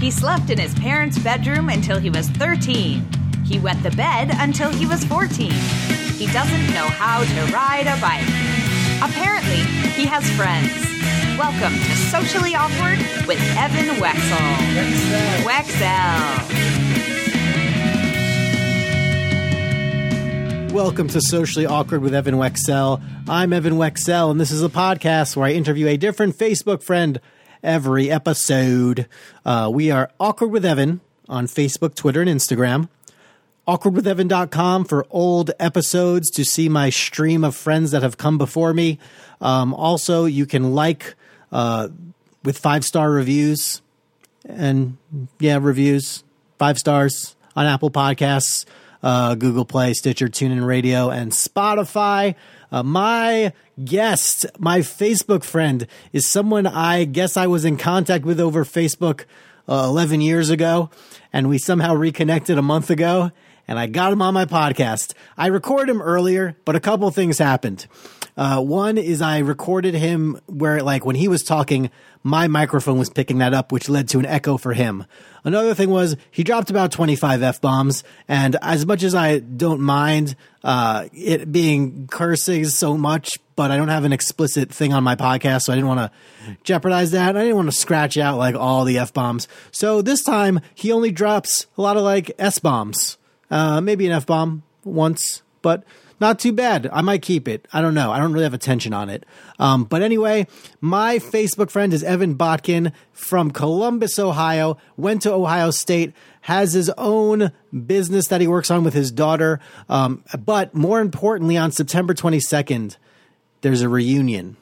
He slept in his parents' bedroom until he was 13. He wet the bed until he was 14. He doesn't know how to ride a bike. Apparently, he has friends. Welcome to Socially Awkward with Evan Wecksell. Wecksell. Welcome to Socially Awkward with Evan Wecksell. I'm Evan Wecksell, and this is a podcast where I interview a different Facebook friend every episode. Uh, we are Awkward with Evan on Facebook, Twitter, and Instagram. AwkwardWithEvan.com for old episodes to see my stream of friends that have come before me. Um, also, you can like uh, with five star reviews and yeah, reviews, five stars on Apple Podcasts uh, Google Play, Stitcher, TuneIn Radio, and Spotify. Uh, my guest, my Facebook friend, is someone I guess I was in contact with over Facebook uh, 11 years ago, and we somehow reconnected a month ago, and I got him on my podcast. I recorded him earlier, but a couple things happened. Uh, one is I recorded him where, like, when he was talking, my microphone was picking that up, which led to an echo for him. Another thing was he dropped about 25 F bombs. And as much as I don't mind, uh, it being cursing so much, but I don't have an explicit thing on my podcast. So I didn't want to jeopardize that. I didn't want to scratch out like all the F bombs. So this time he only drops a lot of like S bombs, uh, maybe an F bomb once, but not too bad. I might keep it. I don't know. I don't really have attention on it. Um, but anyway, my Facebook friend is Evan Botkin from Columbus, Ohio. Went to Ohio State. Has his own business that he works on with his daughter. Um, but more importantly, on September 22nd, there's a reunion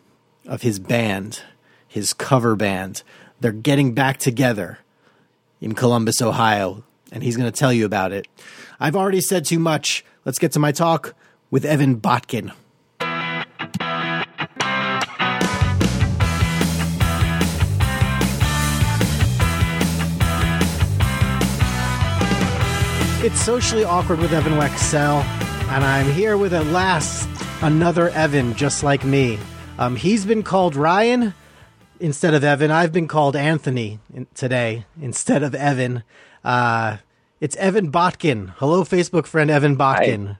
of his band, his cover band. They're getting back together in Columbus, Ohio, and he's going to tell you about it. I've already said too much. Let's get to my talk with Evan Botkin. It's socially awkward with Evan Wecksell, and I'm here with at last another Evan just like me. Um, he's been called Ryan instead of Evan. I've been called Anthony today instead of Evan. Uh, it's Evan Botkin. Hello, Facebook friend Evan Botkin. Hi.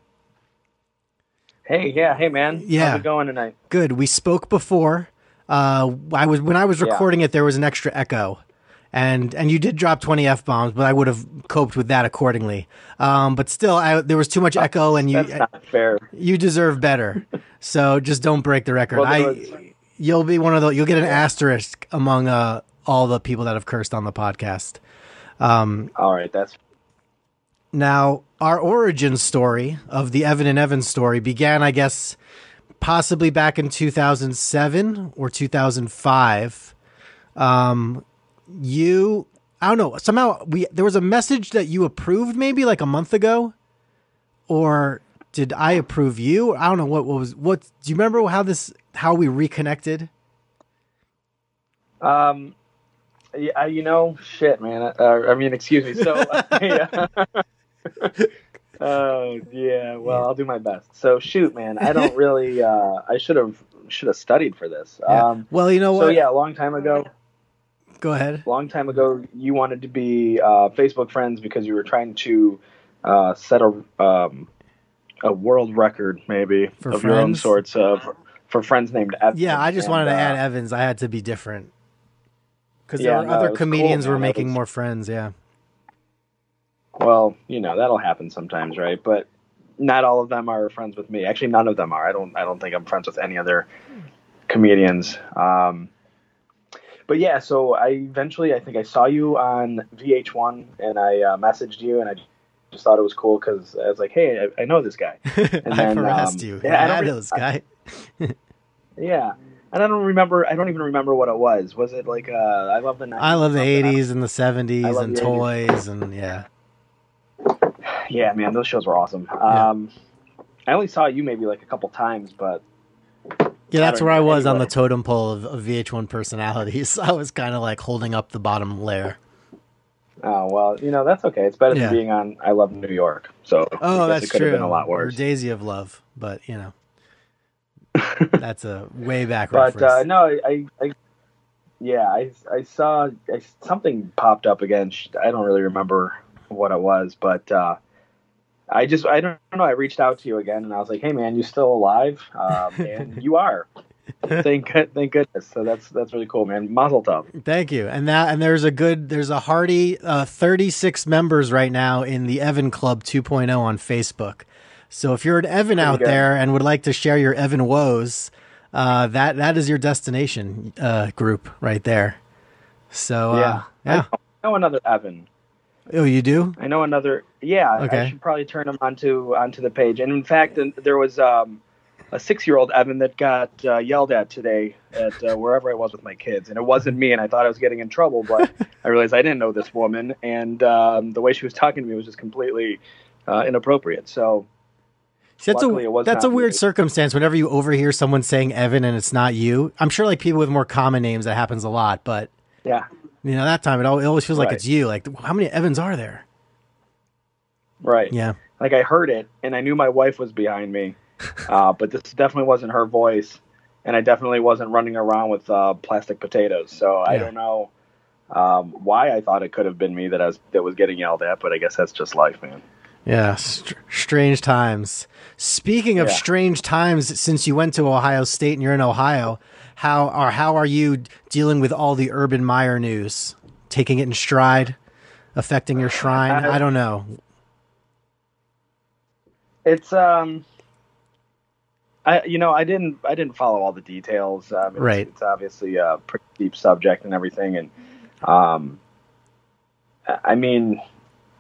Hey, yeah, hey man. Yeah. How's it going tonight? Good. We spoke before. Uh, I was when I was recording yeah. it, there was an extra echo, and and you did drop twenty f bombs, but I would have coped with that accordingly. Um, but still, I, there was too much echo, and you That's not fair. You deserve better. so just don't break the record. Well, I was... you'll be one of the you'll get an asterisk among uh, all the people that have cursed on the podcast. Um, all right, that's now, our origin story of the Evan and Evan story began, I guess, possibly back in 2007 or 2005. Um, you, I don't know, somehow we there was a message that you approved maybe like a month ago, or did I approve you? I don't know what, what was what. Do you remember how this how we reconnected? Um, yeah, you know, shit, man. Uh, I mean, excuse me. So, yeah. oh yeah, well I'll do my best. So shoot, man, I don't really. Uh, I should have should have studied for this. Yeah. Um, well, you know what? So yeah, a long time ago. Go ahead. A long time ago, you wanted to be uh, Facebook friends because you were trying to uh, set a um, a world record, maybe for of friends? your own sorts of for friends named Evans. Yeah, I just and, wanted to add uh, Evans. I had to be different because yeah, there were no, other comedians cool, were making was, more friends. Yeah. Well, you know that'll happen sometimes, right? But not all of them are friends with me. Actually, none of them are. I don't. I don't think I'm friends with any other comedians. Um, but yeah, so I eventually I think I saw you on VH1 and I uh, messaged you and I just thought it was cool because I was like, hey, I, I know this guy. And then, I harassed um, you. Yeah, I, I know this guy. yeah. And I don't remember. I don't even remember what it was. Was it like uh, I love the 90s I love the '80s and the '70s and toys 80s. and yeah. Yeah, man, those shows were awesome. Yeah. Um, I only saw you maybe like a couple times, but yeah, that's where I was anyway. on the totem pole of, of VH1 personalities. I was kind of like holding up the bottom layer. Oh well, you know that's okay. It's better yeah. than being on I Love New York. So oh, that's it could true. Have been a lot worse. Or Daisy of Love, but you know, that's a way back. but uh, no, I, I yeah, I I saw I, something popped up again. I don't really remember what it was, but uh, I just I don't know. I reached out to you again, and I was like, "Hey, man, you still alive?" Um, and you are. thank thank goodness. So that's that's really cool, man. Mazel tov. Thank you. And that and there's a good there's a hearty uh, 36 members right now in the Evan Club 2.0 on Facebook. So if you're an Evan out there and would like to share your Evan woes, uh, that that is your destination uh, group right there. So uh, yeah, yeah. I know another Evan. Oh, you do? I know another. Yeah, okay. I should probably turn them onto onto the page. And in fact, there was um, a six-year-old Evan that got uh, yelled at today at uh, wherever I was with my kids, and it wasn't me. And I thought I was getting in trouble, but I realized I didn't know this woman, and um, the way she was talking to me was just completely uh, inappropriate. So. See, that's a that's a weird me. circumstance. Whenever you overhear someone saying Evan and it's not you, I'm sure like people with more common names that happens a lot. But yeah, you know that time it always feels right. like it's you. Like how many Evans are there? Right. Yeah. Like I heard it and I knew my wife was behind me, uh, but this definitely wasn't her voice, and I definitely wasn't running around with uh, plastic potatoes. So yeah. I don't know um, why I thought it could have been me that I was that was getting yelled at, but I guess that's just life, man. Yeah, st- strange times. Speaking of yeah. strange times, since you went to Ohio State and you're in Ohio, how are how are you dealing with all the Urban Meyer news? Taking it in stride, affecting your shrine? I, I don't know. It's um I, you know, I didn't, I didn't follow all the details. Um, it's, right. It's obviously a pretty deep subject and everything, and um, I mean,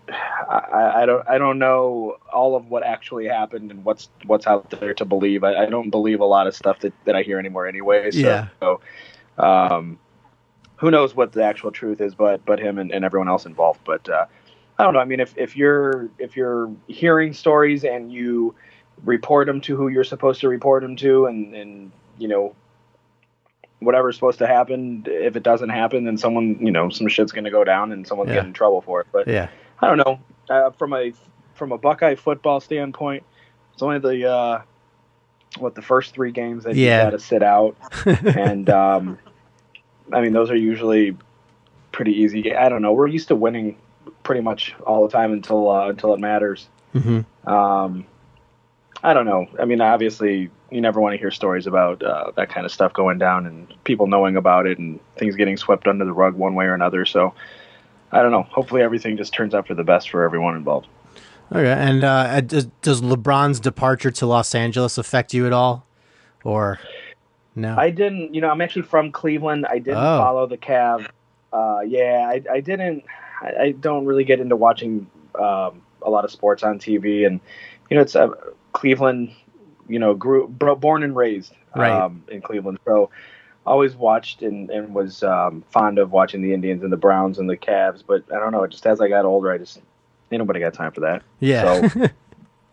I, I, don't, I don't know all of what actually happened and what's, what's out there to believe. I, I don't believe a lot of stuff that, that I hear anymore, anyway. So, yeah. So, um, who knows what the actual truth is, but, but him and, and everyone else involved. But uh, I don't know. I mean, if, if you're, if you're hearing stories and you report them to who you're supposed to report them to, and and you know whatever's supposed to happen. If it doesn't happen, then someone you know some shit's going to go down, and someone's yeah. getting in trouble for it. But yeah, I don't know. Uh, from a from a Buckeye football standpoint, it's only the uh, what the first three games that yeah. you got to sit out, and um, I mean those are usually pretty easy. I don't know. We're used to winning pretty much all the time until uh, until it matters. Mm-hmm. Um, I don't know. I mean, obviously, you never want to hear stories about uh, that kind of stuff going down and people knowing about it and things getting swept under the rug one way or another. So, I don't know. Hopefully, everything just turns out for the best for everyone involved. Okay. And uh, does, does LeBron's departure to Los Angeles affect you at all, or no? I didn't. You know, I'm actually from Cleveland. I didn't oh. follow the Cavs. Uh, yeah, I, I didn't. I, I, don't really get into watching um, a lot of sports on TV, and you know, it's uh, Cleveland, you know, grew born and raised right. um, in Cleveland. So always watched and, and was um, fond of watching the Indians and the Browns and the Cavs. But I don't know, just as I got older, I just ain't nobody got time for that. Yeah. So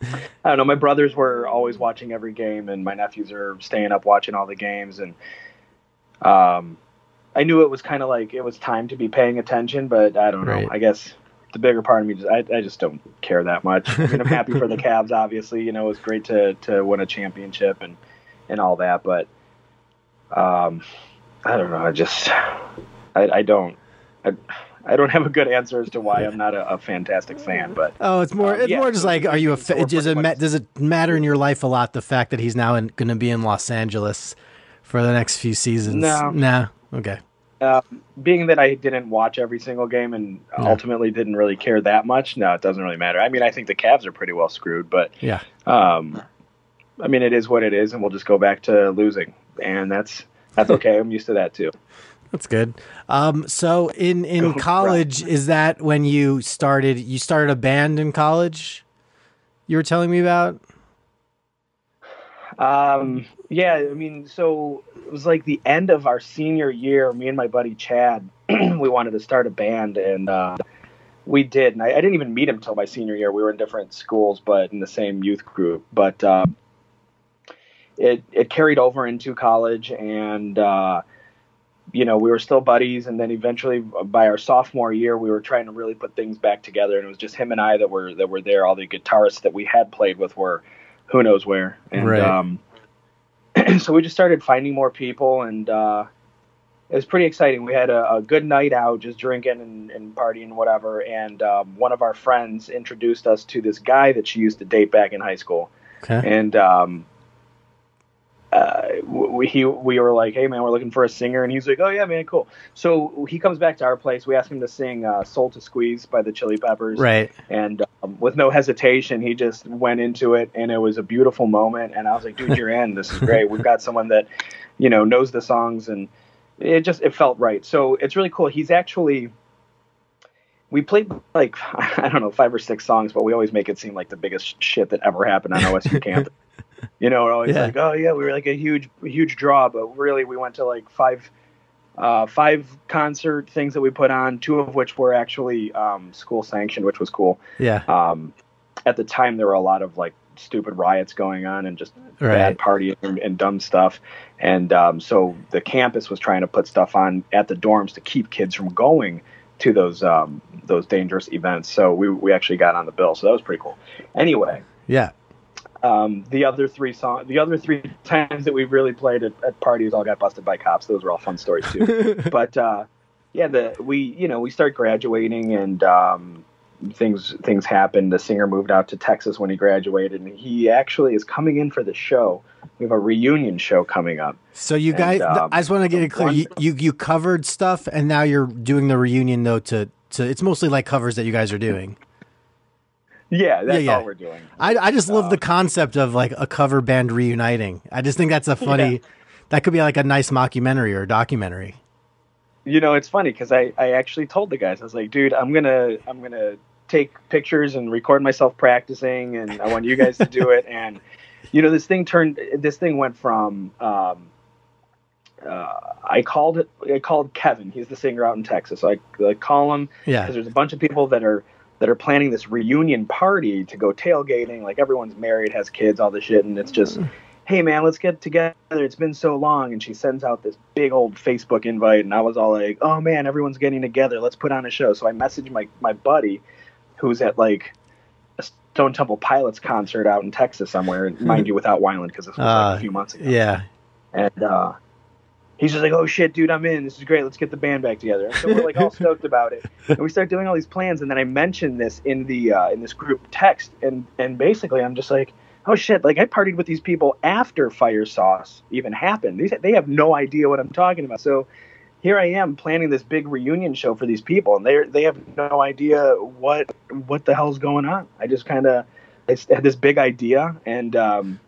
I don't know. My brothers were always watching every game, and my nephews are staying up watching all the games. And um, I knew it was kind of like it was time to be paying attention, but I don't know. I guess the bigger part of me just I, I just don't care that much. I mean, I'm happy for the Cavs, obviously. You know, it was great to to win a championship and and all that, but um, I don't know. I just I, I don't. I, I don't have a good answer as to why I'm not a, a fantastic fan, but oh, it's more um, it's yeah, more just like are you a fa- does it ma- does it matter in your life a lot the fact that he's now going to be in Los Angeles for the next few seasons? No, no, okay. Uh, being that I didn't watch every single game and no. ultimately didn't really care that much, no, it doesn't really matter. I mean, I think the Cavs are pretty well screwed, but yeah, um, I mean, it is what it is, and we'll just go back to losing, and that's that's okay. I'm used to that too. That's good. Um, so in in college, is that when you started? You started a band in college. You were telling me about. Um, yeah, I mean, so it was like the end of our senior year. Me and my buddy Chad, we wanted to start a band, and uh, we did. And I, I, didn't even meet him till my senior year. We were in different schools, but in the same youth group. But uh, it it carried over into college, and uh, you know, we were still buddies. And then eventually, by our sophomore year, we were trying to really put things back together. And it was just him and I that were that were there. All the guitarists that we had played with were who knows where. And right. um, so we just started finding more people, and uh, it was pretty exciting. We had a, a good night out, just drinking and, and partying, and whatever. And um, one of our friends introduced us to this guy that she used to date back in high school. Okay. And um, uh, we he, we were like, "Hey man, we're looking for a singer," and he's like, "Oh yeah, man, cool." So he comes back to our place. We ask him to sing uh, "Soul to Squeeze" by the Chili Peppers, Right. and um, with no hesitation, he just went into it, and it was a beautiful moment. And I was like, "Dude, you're in. This is great. We've got someone that, you know, knows the songs, and it just it felt right." So it's really cool. He's actually. We played like I don't know five or six songs, but we always make it seem like the biggest shit that ever happened on OSU campus. You know, we're always Yeah. like, oh yeah, we were like a huge, huge draw, but really we went to like five, uh, five concert things that we put on, two of which were actually um, school sanctioned, which was cool. Yeah. Um, at the time, there were a lot of like stupid riots going on and just Right. bad partying and, and dumb stuff, and um, so the campus was trying to put stuff on at the dorms to keep kids from going to those um, those dangerous events. So we we actually got on the bill, so that was pretty cool. Anyway, Yeah. Um, the other three song, the other three times that we really played at, at parties, all got busted by cops. Those were all fun stories too. but uh, yeah, the we you know we start graduating and um, things things happened. The singer moved out to Texas when he graduated, and he actually is coming in for the show. We have a reunion show coming up. So you And, guys, um, I just want to get it clear. one- You, you you covered stuff, and now you're doing the reunion though. To to it's mostly like covers that you guys are doing. Yeah, that's yeah. all we're doing. I I just love the concept of like a cover band reuniting. I just think that's a funny. Yeah. That could be like a nice mockumentary or documentary. You know, it's funny because I, I actually told the guys I was like, dude, I'm gonna I'm gonna take pictures and record myself practicing, and I want you guys to do it. And you know, this thing turned this thing went from um, uh, I called it I called Kevin. He's the singer out in Texas. So I, I call him Yeah. because there's a bunch of people that are that are planning this reunion party to go tailgating. Like everyone's married, has kids, all this shit, and it's just, hey man, let's get together. It's been so long, and she sends out this big old Facebook invite, and I was all like, oh man, everyone's getting together. Let's put on a show. So I messaged my my buddy, who's at like a Stone Temple Pilots concert out in Texas somewhere, mind you, without Weiland because this was like Uh, a few months ago Yeah. and uh, he's just like, "Oh shit, dude, I'm in. This is great. Let's get the band back together." And so we're like all stoked about it, and we start doing all these plans. And then I mentioned this in the uh, in this group text, and and basically I'm just like, "Oh shit!" Like I partied with these people after Fire Sauce even happened. These they have no idea what I'm talking about. So here I am planning this big reunion show for these people, and they they have no idea what what the hell's going on. I just kind of I had this big idea, and um,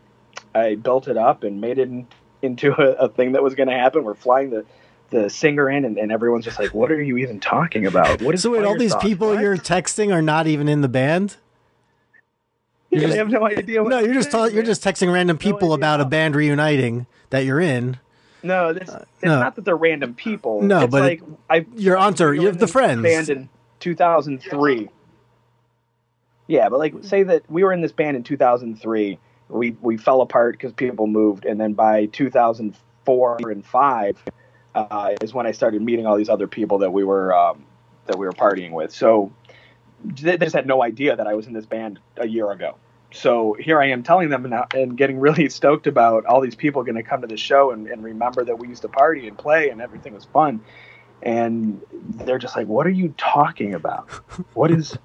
I built it up and made it in, into a, a thing that was going to happen. We're flying the the singer in, and, and everyone's just like, "What are you even talking about? What is So wait, all these Sauce? people What?" you're texting are not even in the band? You're just- have no idea. What No, you're just tell, you're just texting random people idea about a band reuniting that you're in. no. This, uh, it's no. not that they're random people. No, it's but like I Your entourage, we you have the friends. Band in 2003. Yeah, but like say that we were in this band in 2003. We we fell apart because people moved, and then by 2004 and five uh, is when I started meeting all these other people that we were um, that we were partying with. So they just had no idea that I was in this band a year ago. So here I am telling them and, and getting really stoked about all these people going to come to the show and, and remember that we used to party and play and everything was fun. And they're just like, "What are you talking about? What is,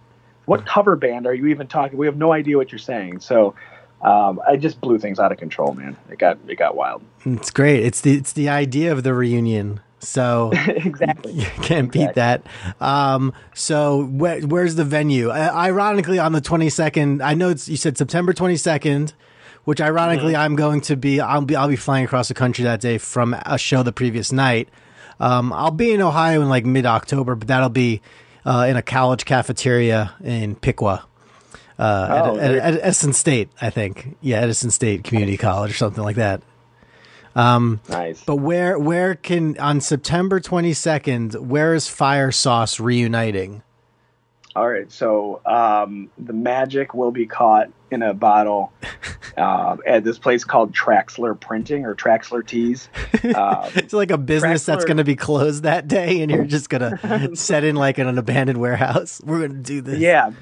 what cover band are you even talking? We have no idea what you're saying." So um, I just blew things out of control, man. It got it got wild. It's great. It's the it's the idea of the reunion. So exactly. you can't beat that. Um, so where, where's the venue? Uh, ironically, on the 22nd, I know it's, you said September 22nd, which ironically I'm going to be. I'll be I'll be flying across the country that day from a show the previous night. Um, I'll be in Ohio in like mid October, but that'll be uh, in a college cafeteria in Piqua. Uh, Oh, at, at, at Edison State, I think. Yeah, Edison State Community College or something like that. Um, Nice. but where where can on September 22nd, where is Fire Sauce reuniting? All right, so um, the magic will be caught in a bottle uh, at this place called Traxler Printing or Traxler Tees. Uh, It's like a business that's going to be closed that day, and you're just going to set in like in an abandoned warehouse. We're going to do this. yeah,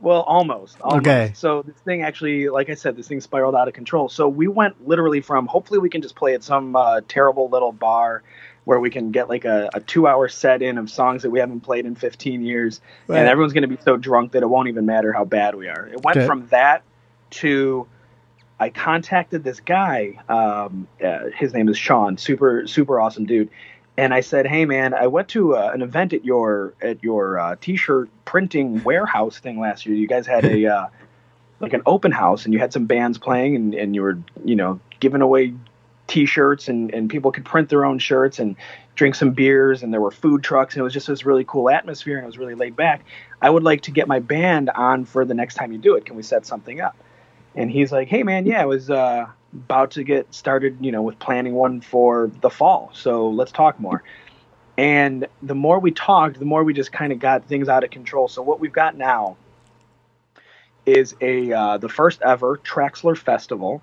well, almost, almost. Okay. So this thing actually, like I said, this thing spiraled out of control. So we went literally from hopefully we can just play at some uh, terrible little bar where we can get like a, a two hour set in of songs that we haven't played in 15 years, Right. and everyone's going to be so drunk that it won't even matter how bad we are. It went Okay. from that to I contacted this guy. Um, uh, his name is Sean. Super super awesome dude. And I said, "Hey man, I went to uh, an event at your at your uh, t-shirt printing warehouse thing last year. You guys had a uh, like an open house, and you had some bands playing, and, and you were you know giving away t-shirts, and and people could print their own shirts and drink some beers, and there were food trucks, and it was just this really cool atmosphere, and it was really laid back. I would like to get my band on for the next time you do it. Can we set something up?" and he's like, "Hey man, yeah, it was uh, about to get started, you know, with planning one for the fall. So let's talk more." And the more we talked, the more we just kind of got things out of control. So what we've got now is a uh, the first ever Traxler Festival,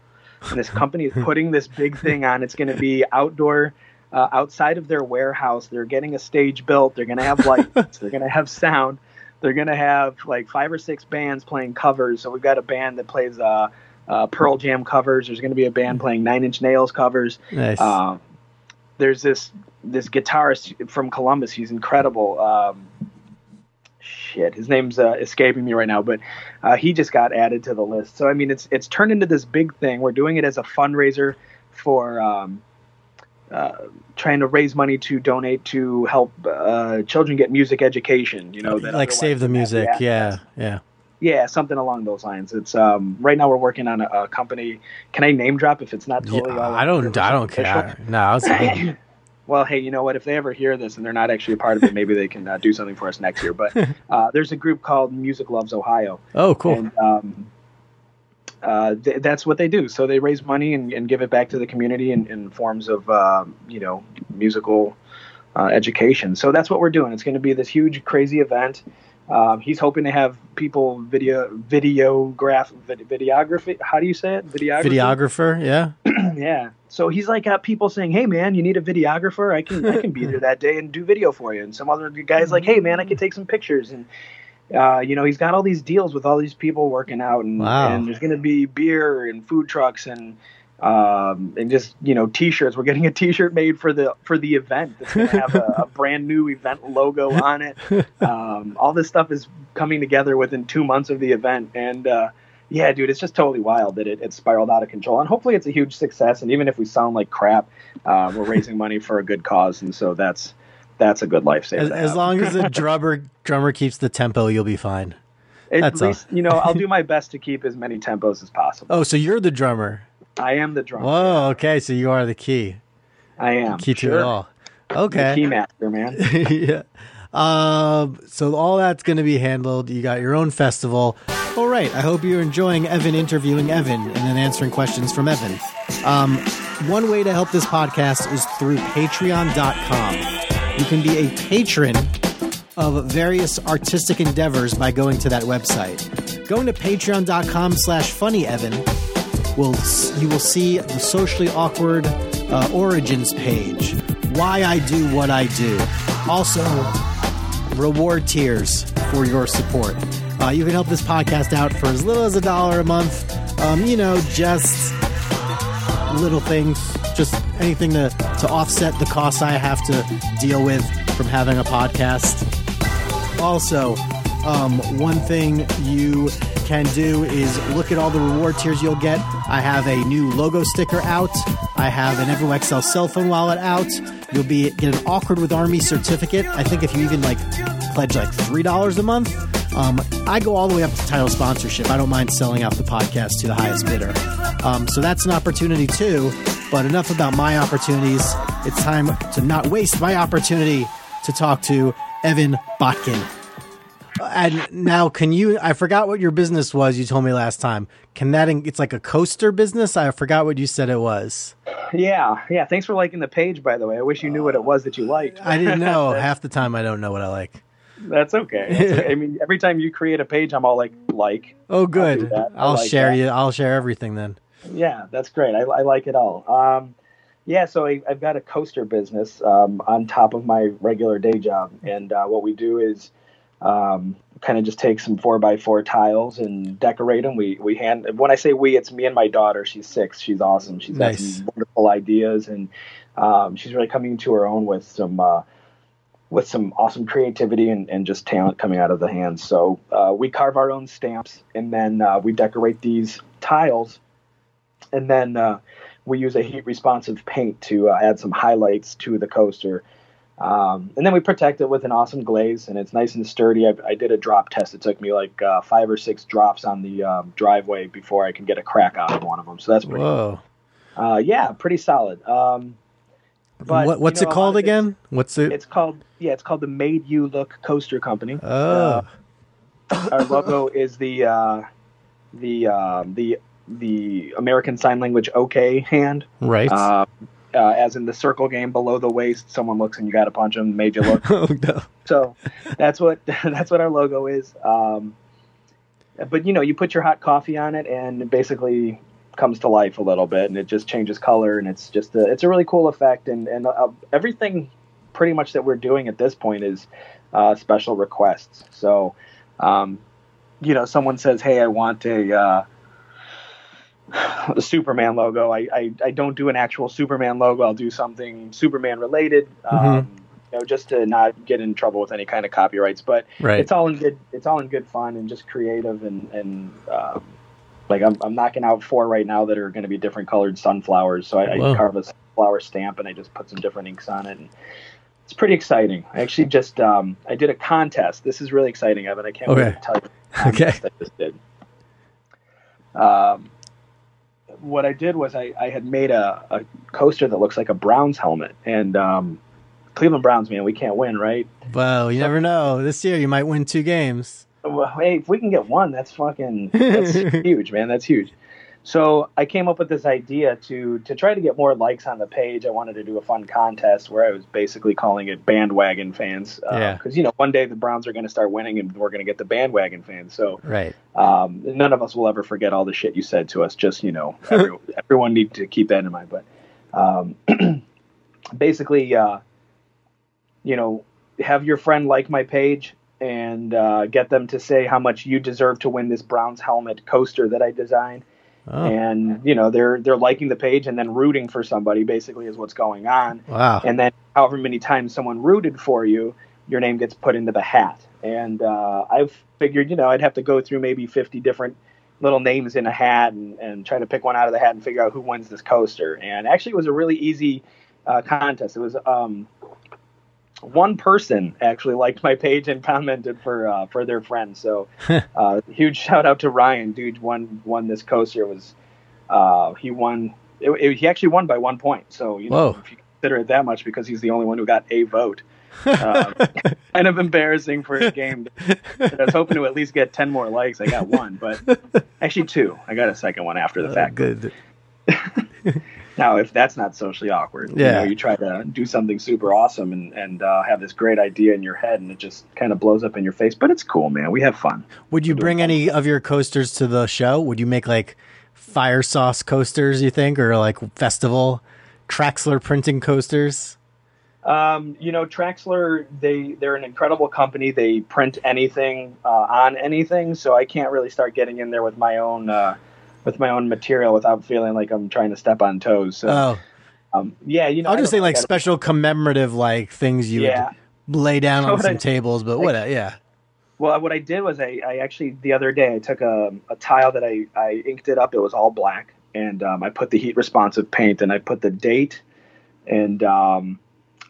and this company is putting this big thing on. It's going to be outdoor. Uh, outside of their warehouse, they're getting a stage built. They're going to have lights. they're going to have sound. They're going to have like five or six bands playing covers. So we've got a band that plays uh, uh, Pearl Jam covers. There's going to be a band playing Nine Inch Nails covers. Nice. Um, there's this this guitarist from Columbus. He's incredible. Um, shit, his name's uh, escaping me right now, but uh, he just got added to the list. So I mean, it's it's turned into this big thing. We're doing it as a fundraiser for um, uh, trying to raise money to donate to help uh, children get music education. You know, that like save the music. Yeah, yeah. Yeah, something along those lines. It's um, right now we're working on a, a company. Can I name drop if it's not totally? Yeah, I don't. I don't official? care. No, it's, well, hey, you know what? If they ever hear this and they're not actually a part of it, maybe they can uh, do something for us next year. But uh, there's a group called Music Loves Ohio, oh, cool. and um, uh, th- that's what they do. So they raise money and, and give it back to the community in, in forms of um, you know musical uh, education. So that's what we're doing. It's going to be this huge, crazy event. Um, he's hoping to have people video videograph vid- videography. How do you say it? Videography. Videographer. Yeah. yeah. So he's like got people saying, "Hey man, you need a videographer? I can I can be there that day and do video for you." And some other guys like, "Hey man, I can take some pictures." And uh, you know, he's got all these deals with all these people working out, and, Wow. and there's going to be beer and food trucks and um, and just you know t-shirts. We're getting a t-shirt made for the for the event that's going to have a, a brand new event logo on it. Um, all this stuff is coming together within two months of the event, and uh, yeah, dude, it's just totally wild that it, it spiraled out of control. And hopefully, it's a huge success. And even if we sound like crap, uh, we're raising money for a good cause, and so that's that's a good lifesaver. As, as long as the drummer drummer keeps the tempo, you'll be fine. At that's all. least you know I'll do my best to keep as many tempos as possible. Oh, so you're the drummer. I am the drummer. Whoa. Okay, so you are the key. I am Key to it all. The Okay. key master, man. yeah. Um, so all that's going to be handled. You got your own festival. All right. I hope you're enjoying Evan interviewing Evan and then answering questions from Evan. Um, one way to help this podcast is through patreon.com. You can be a patron of various artistic endeavors by going to that website. Going to patreon.com slash funnyevan will you will see the socially awkward uh, origins page. Why i do what i do. Also reward tiers for your support. Uh, you can help this podcast out for as little as a dollar a month. Um, you know just little things. Just anything to, to offset the costs i have to deal with from having a podcast. Also, um, one thing you can do is look at all the reward tiers you'll get. I have a new logo sticker out. I have an Evernote cell phone wallet out. You'll be get an Awkward with Army certificate. I think if you even like pledge like three dollars a month, um, I go all the way up to title sponsorship. I don't mind selling out the podcast to the highest bidder. Um, so that's an opportunity too. But enough about my opportunities. It's time to not waste my opportunity to talk to Evan Botkin. And now, can you? I forgot what your business was. You told me last time. Can that? It's like a coaster business. I forgot what you said it was. Yeah, yeah. Thanks for liking the page, by the way. I wish you knew what it was that you liked. I didn't know. Half the time, I don't know what I like. That's okay. That's okay. I mean, every time you create a page, I'm all like, like. Oh, good. that. I I'll like share that. you. I'll share everything then. Yeah, that's great. I, I like it all. Um, yeah, so I, I've got a coaster business um, on top of my regular day job, and uh, what we do is um, kind of just take some four by four tiles and decorate them. We we hand when I say we, it's me and my daughter. She's six. She's awesome. She's got some wonderful ideas, and um, she's really coming to her own with some uh, with some awesome creativity and, and just talent coming out of the hands. So uh, we carve our own stamps, and then uh, we decorate these tiles, and then uh, we use a heat responsive paint to uh, add some highlights to the coaster. Um, and then we protect it with an awesome glaze, and it's nice and sturdy. I, I did a drop test. It took me like uh, five or six drops on the um, driveway before I can get a crack out of one of them. So that's pretty. Whoa. Uh, yeah, pretty solid. Um, but, what, what's you know, it called it's- again? What's it? It's called yeah, it's called the Made You Look Coaster Company. oh, Our logo is the uh, the um, the the American Sign Language OK hand. right. Uh, uh, as in the circle game below the waist, someone looks and you got to punch them. Made you look. oh no. So that's what that's what our logo is. Um, but you know, you put your hot coffee on it, and it basically comes to life a little bit, and it just changes color, and it's just a, it's a really cool effect, and and uh, everything pretty much that we're doing at this point is uh, special requests. So, um, you know, someone says, "Hey, I want a." Uh, the Superman logo. I, I, I don't do an actual Superman logo. I'll do something Superman related. Um, you know, just to not get in trouble with any kind of copyrights. But Right. it's all in good. It's all in good fun and just creative and and um, like I'm I'm knocking out four right now that are going to be different colored sunflowers. So I, I carve a sunflower stamp and I just put some different inks on it. And it's pretty exciting. I actually just um, I did a contest. This is really exciting, Evan. I can't wait to tell you. The contest I just did. Um, what I did was I, I had made a, a coaster that looks like a Browns helmet, and um, Cleveland Browns, man, we can't win, right? well, you never know. This year you might win two games. Well, hey, if we can get one, that's fucking that's huge, man. That's huge. So I came up with this idea to to try to get more likes on the page. I wanted to do a fun contest where I was basically calling it bandwagon fans, Yeah. Because you know, one day the Browns are going to start winning, and we're going to get the bandwagon fans. So Right. um, none of us will ever forget all the shit you said to us. Just you know, every, everyone need to keep that in mind. But um, basically, uh, you know, have your friend like my page and uh, get them to say how much you deserve to win this Browns helmet coaster that I designed. Oh, And you know, they're they're liking the page and then rooting for somebody. Basically, is what's going on wow. and then however many times someone rooted for you, your name gets put into the hat. And uh, I've figured, you know, I'd have to go through maybe 50 different little names in a hat and, and try to pick one out of the hat and figure out who wins this coaster. And actually, it was a really easy uh, contest. It was um, one person actually liked my page and commented for uh, for their friend. So uh, huge shout out to Ryan, dude. Won won this coaster. It was uh, he won. It, it- he actually won by one point. So you know, Whoa. if you consider it that much, because he's the only one who got a vote. Uh, kind of embarrassing for a game. I was hoping to at least get ten more likes. I got one, but actually two. I got a second one after the Uh, fact. good. Now, if that's not socially awkward, you Yeah. know, you try to do something super awesome and and uh, have this great idea in your head, and it just kind of blows up in your face. But it's cool, man. We have fun. Would you bring any of your coasters to the show? Would you make like fire sauce coasters, you think, or like festival Traxler printing coasters? Um, you know, Traxler, they they're an incredible company. They print anything uh, on anything, so I can't really start getting in there with my own uh, with my own material without feeling like I'm trying to step on toes. So, Oh, um, yeah, you know, I'll just say like special commemorative like things you Yeah. would lay down So on some I- tables, but what? Yeah. Well, what I did was I, I actually the other day I took a, a tile that I, I inked it up. It was all black, and um, I put the heat responsive paint, and I put the date and um,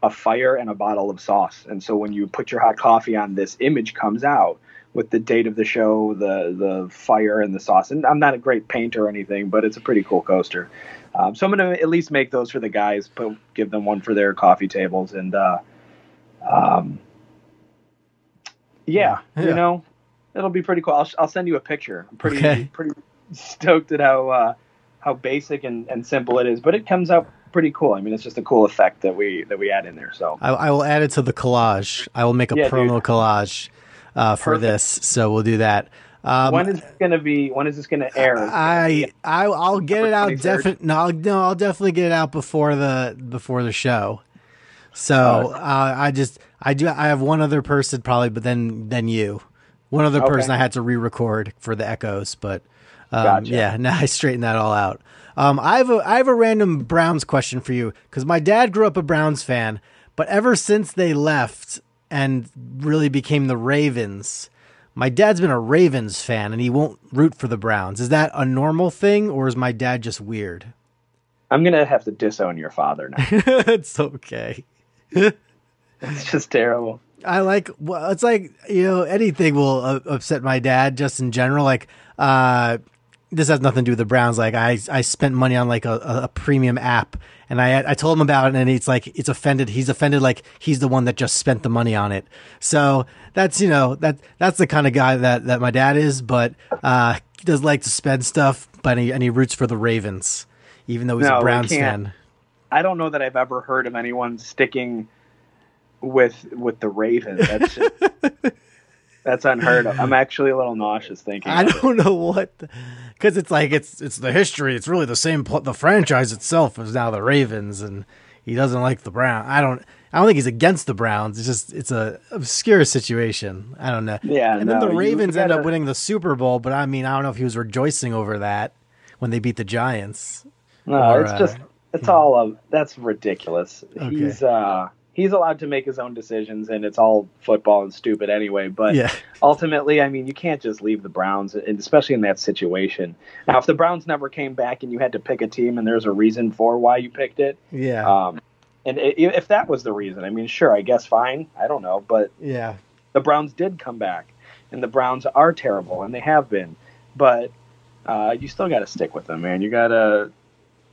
a fire and a bottle of sauce. And so when you put your hot coffee on, this image comes out with the date of the show, the the fire, and the sauce. And I'm not a great painter or anything, but it's a pretty cool coaster. Um, so I'm going to at least make those for the guys, put, give them one for their coffee tables, and uh, um, yeah, Yeah. you know, it'll be pretty cool. I'll, I'll send you a picture. I'm pretty Okay. pretty stoked at how uh, how basic and, and simple it is, but it comes out pretty cool. I mean, it's just a cool effect that we that we add in there. So I, I will add it to the collage. I will make a Yeah, promo dude. collage uh, for Perfect. this, so we'll do that. Um, when is it going to be? When is this going to air? I I I'll get it out. October 23rd? Definitely no, I'll, no, I'll definitely get it out before the before the show. So uh, I just I do I have one other person probably, but then then you. One other Okay. person I had to re-record for the echoes, but um, Gotcha. yeah, now I straightened that all out. Um, I have a I have a random Browns question for you because my dad grew up a Browns fan, but ever since they left and really became the Ravens, my dad's been a Ravens fan and he won't root for the Browns. Is that a normal thing, or is my dad just weird? I'm gonna have to disown your father now. it's okay. it's just terrible. I like well, it's like you know anything will uh, upset my dad just in general. Like uh, this has nothing to do with the Browns. Like I I spent money on like a, a, premium app, and I I told him about it, and it's like it's offended. He's offended like he's the one that just spent the money on it. So that's you know that that's the kind of guy that that my dad is. But uh, he does like to spend stuff, but he, and he roots for the Ravens, even though he's No, a Browns fan. I don't know that I've ever heard of anyone sticking with with the Ravens. That's that's unheard of. I'm actually a little nauseous thinking. I don't know what, because it's like it's it's the history. It's really the same. Pl- the franchise itself is now the Ravens, and he doesn't like the Brown. I don't. I don't think he's against the Browns. It's just it's a obscure situation. I don't know. Yeah, and then no, the you Ravens end up winning the Super Bowl, but I mean, I don't know if he was rejoicing over that when they beat the Giants. No, Or, it's uh, just it's all of that's ridiculous. Okay. He's uh he's allowed to make his own decisions and it's all football and stupid anyway, but Yeah, ultimately, I mean, you can't just leave the Browns and especially in that situation. Now, if the Browns never came back and you had to pick a team and there's a reason for why you picked it, yeah, um and i- if that was the reason, I mean, sure, I guess fine. I don't know, but yeah. the Browns did come back, and the Browns are terrible, and they have been. But uh, you still got to stick with them, man. You gotta,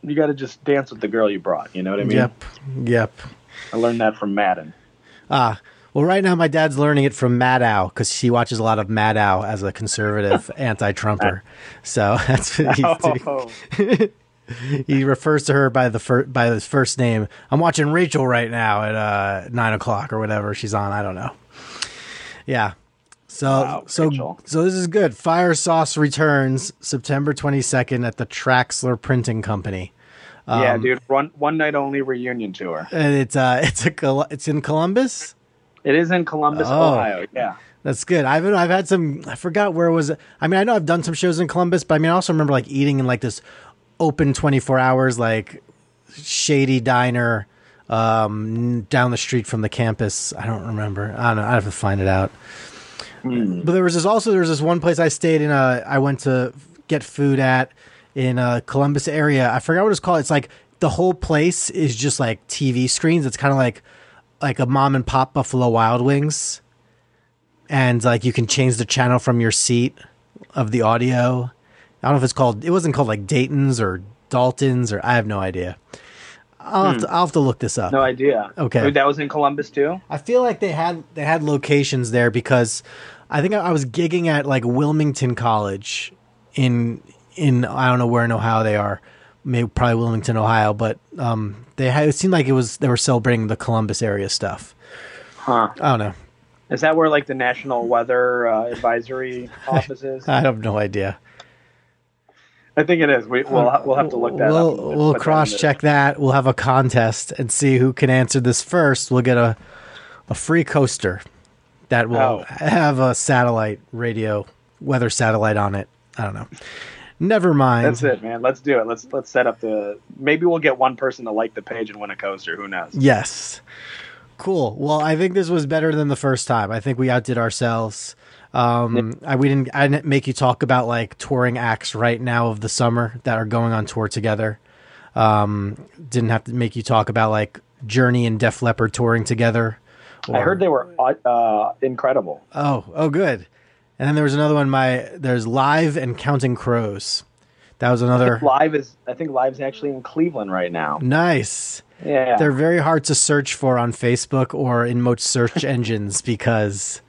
you gotta just dance with the girl you brought. You know what I mean? Yep, yep. I learned that from Madden. Ah, well, right now my dad's learning it from Maddow because she watches a lot of Maddow as a conservative anti-Trumper. So that's what he's doing. Oh, he refers to her by the fir- by his first name. I'm watching Rachel right now at uh, nine o'clock or whatever she's on. I don't know. Yeah. So Wow, so Rachel. so this is good. Fire Sauce returns September 22nd at the Traxler Printing Company. Yeah, Um, dude. One one night only reunion tour. And it's uh it's a it's in Columbus. It is in Columbus, Oh. Ohio. Yeah. That's good. I've I've had some. I forgot where was it. I mean, I know I've done some shows in Columbus, but I mean, I also remember like eating in like this open twenty four hours, like shady diner um, down the street from the campus. I don't remember. I don't know. I have to find it out. But there was this also there was this one place I stayed in. Uh, I went to get food at in uh, Columbus area. I forgot what it's called. It's like the whole place is just like TV screens. It's kind of like like a mom and pop Buffalo Wild Wings and like you can change the channel from your seat of the audio. I don't know if it's called. It wasn't called like Dayton's or Dalton's or I have no idea. I'll have to, I'll have to look this up. No idea. Okay. That was in Columbus too. I feel like they had they had locations there because I think I, I was gigging at like Wilmington College in in I don't know where in Ohio they are, maybe probably Wilmington, Ohio, but um they had it seemed like it was they were celebrating the Columbus area stuff. Huh? I don't know. Is that where like the National Weather uh, Advisory office is? I have no idea. I think it is. We, we'll ha- we'll have to look that we'll, up. We'll put that in cross check that. We'll have a contest and see who can answer this first. We'll get a a free coaster that will Oh. have a satellite radio weather satellite on it. I don't know. Never mind. That's it, man. Let's do it. Let's let's set up the. Maybe we'll get one person to like the page and win a coaster. Who knows? Yes. Cool. Well, I think this was better than the first time. I think we outdid ourselves. Um, I we didn't I didn't make you talk about like touring acts right now of the summer that are going on tour together. Um, didn't have to make you talk about like Journey and Def Leppard touring together. I heard they were uh, incredible. Oh, oh, good. And then there was another one. My there's Live and Counting Crows. That was another Live is. I think Live's actually in Cleveland right now. nice. Yeah. They're very hard to search for on Facebook or in most search engines because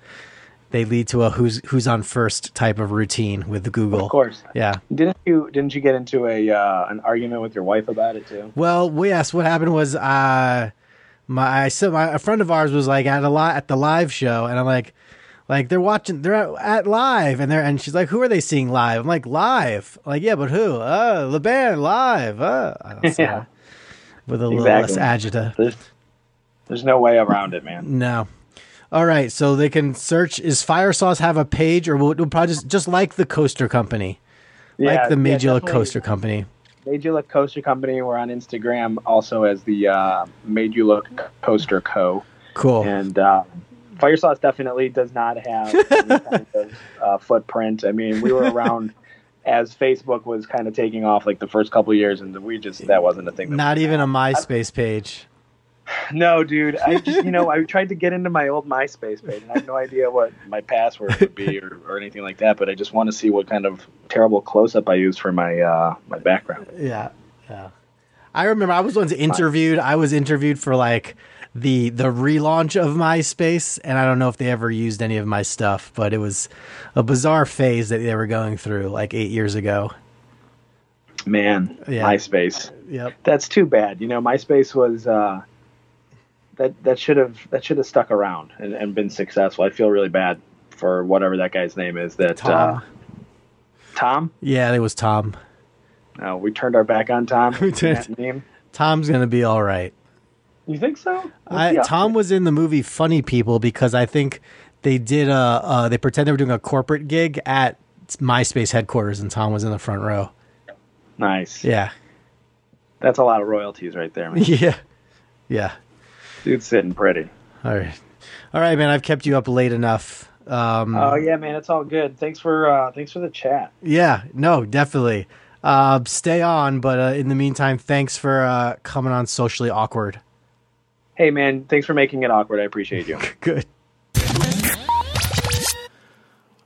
they lead to a who's who's on first type of routine with Google. of course. Yeah. Didn't you didn't you get into a uh, an argument with your wife about it too? Well, yes. What happened was, uh, my so my a friend of ours was like at a lot at the live show, and I'm like, like they're watching, they're at, at live, and they're and she's like, who are they seeing live? I'm like, live. I'm like, yeah, but who? Uh, the band live. Uh, I don't know. Yeah. With a little Exactly. less agita. There's there's no way around it, man. No. All right, so they can search. Is Fire Sauce have a page, or will it will probably just, just like the Coaster Company, like the Made You Look. Coaster Company? Made You Look Coaster Company. We're on Instagram also as the uh, Made You Look Coaster Co. Cool. And uh, Fire Sauce definitely does not have any kind of uh, footprint. I mean, we were around as Facebook was kind of taking off like the first couple of years, and we just that wasn't a thing. That Not even a had. MySpace page. No, dude. I just you know I tried to get into my old MySpace page, and I have no idea what my password would be or, or anything like that. But I just want to see what kind of terrible close up I use for my uh, my background. Yeah, yeah. I remember I was once interviewed. I was interviewed for like the the relaunch of MySpace, and I don't know if they ever used any of my stuff, but it was a bizarre phase that they were going through like eight years ago. Man, Yeah. MySpace. Yep. That's too bad. You know, MySpace was uh, that that should have that should have stuck around and, and been successful. I feel really bad for whatever that guy's name is. That Tom. Uh, Tom. Yeah, it was Tom. No, we turned our back on Tom. We did. Name. Tom's gonna be all right. You think so? I, Tom was in the movie Funny People because I think they did a uh, they pretend they were doing a corporate gig at MySpace headquarters, and Tom was in the front row. nice. Yeah, That's a lot of royalties right there, man. yeah, yeah. Dude's sitting pretty. All right, all right, man. I've kept you up late enough. Um, Oh yeah, man, it's all good. Thanks for uh, thanks for the chat. Yeah, no, definitely. Uh, stay on, but uh, in the meantime, thanks for uh, coming on socially awkward. Hey man, thanks for making it awkward. I appreciate you. Good.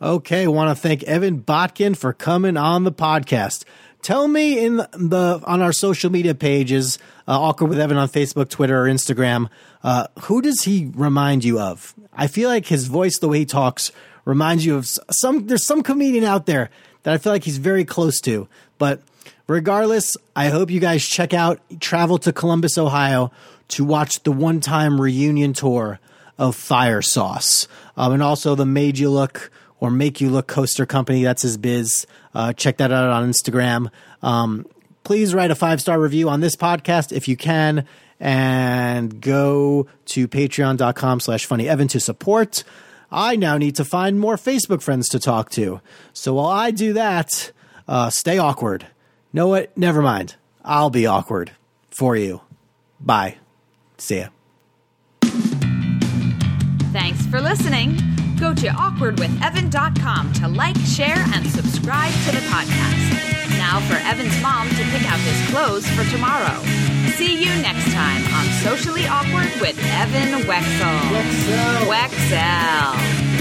Okay, want to thank Evan Botkin for coming on the podcast. Tell me in the on our social media pages, uh, awkward with Evan on Facebook, Twitter, or Instagram, uh, who does he remind you of? I feel like his voice, the way he talks, reminds you of some. There's some comedian out there that I feel like he's very close to. But regardless, I hope you guys check out travel to Columbus, Ohio, to watch the one-time reunion tour of Fire Sauce, um, and also the Made You Look or Make You Look Coaster Company. That's his biz. Uh, check that out on Instagram. Um, please write a five star review on this podcast if you can, and go to patreon.com slash funny evan to support. I now need to find more Facebook friends to talk to. So while I do that, uh, stay awkward. Know what? Never mind. I'll be awkward for you. Bye. See ya. Thanks for listening. Go to awkwardwithevan.com to like, share, and subscribe to the podcast. Now for Evan's mom to pick out his clothes for tomorrow. See you next time on Socially Awkward with Evan Wecksell. Wecksell. Wecksell.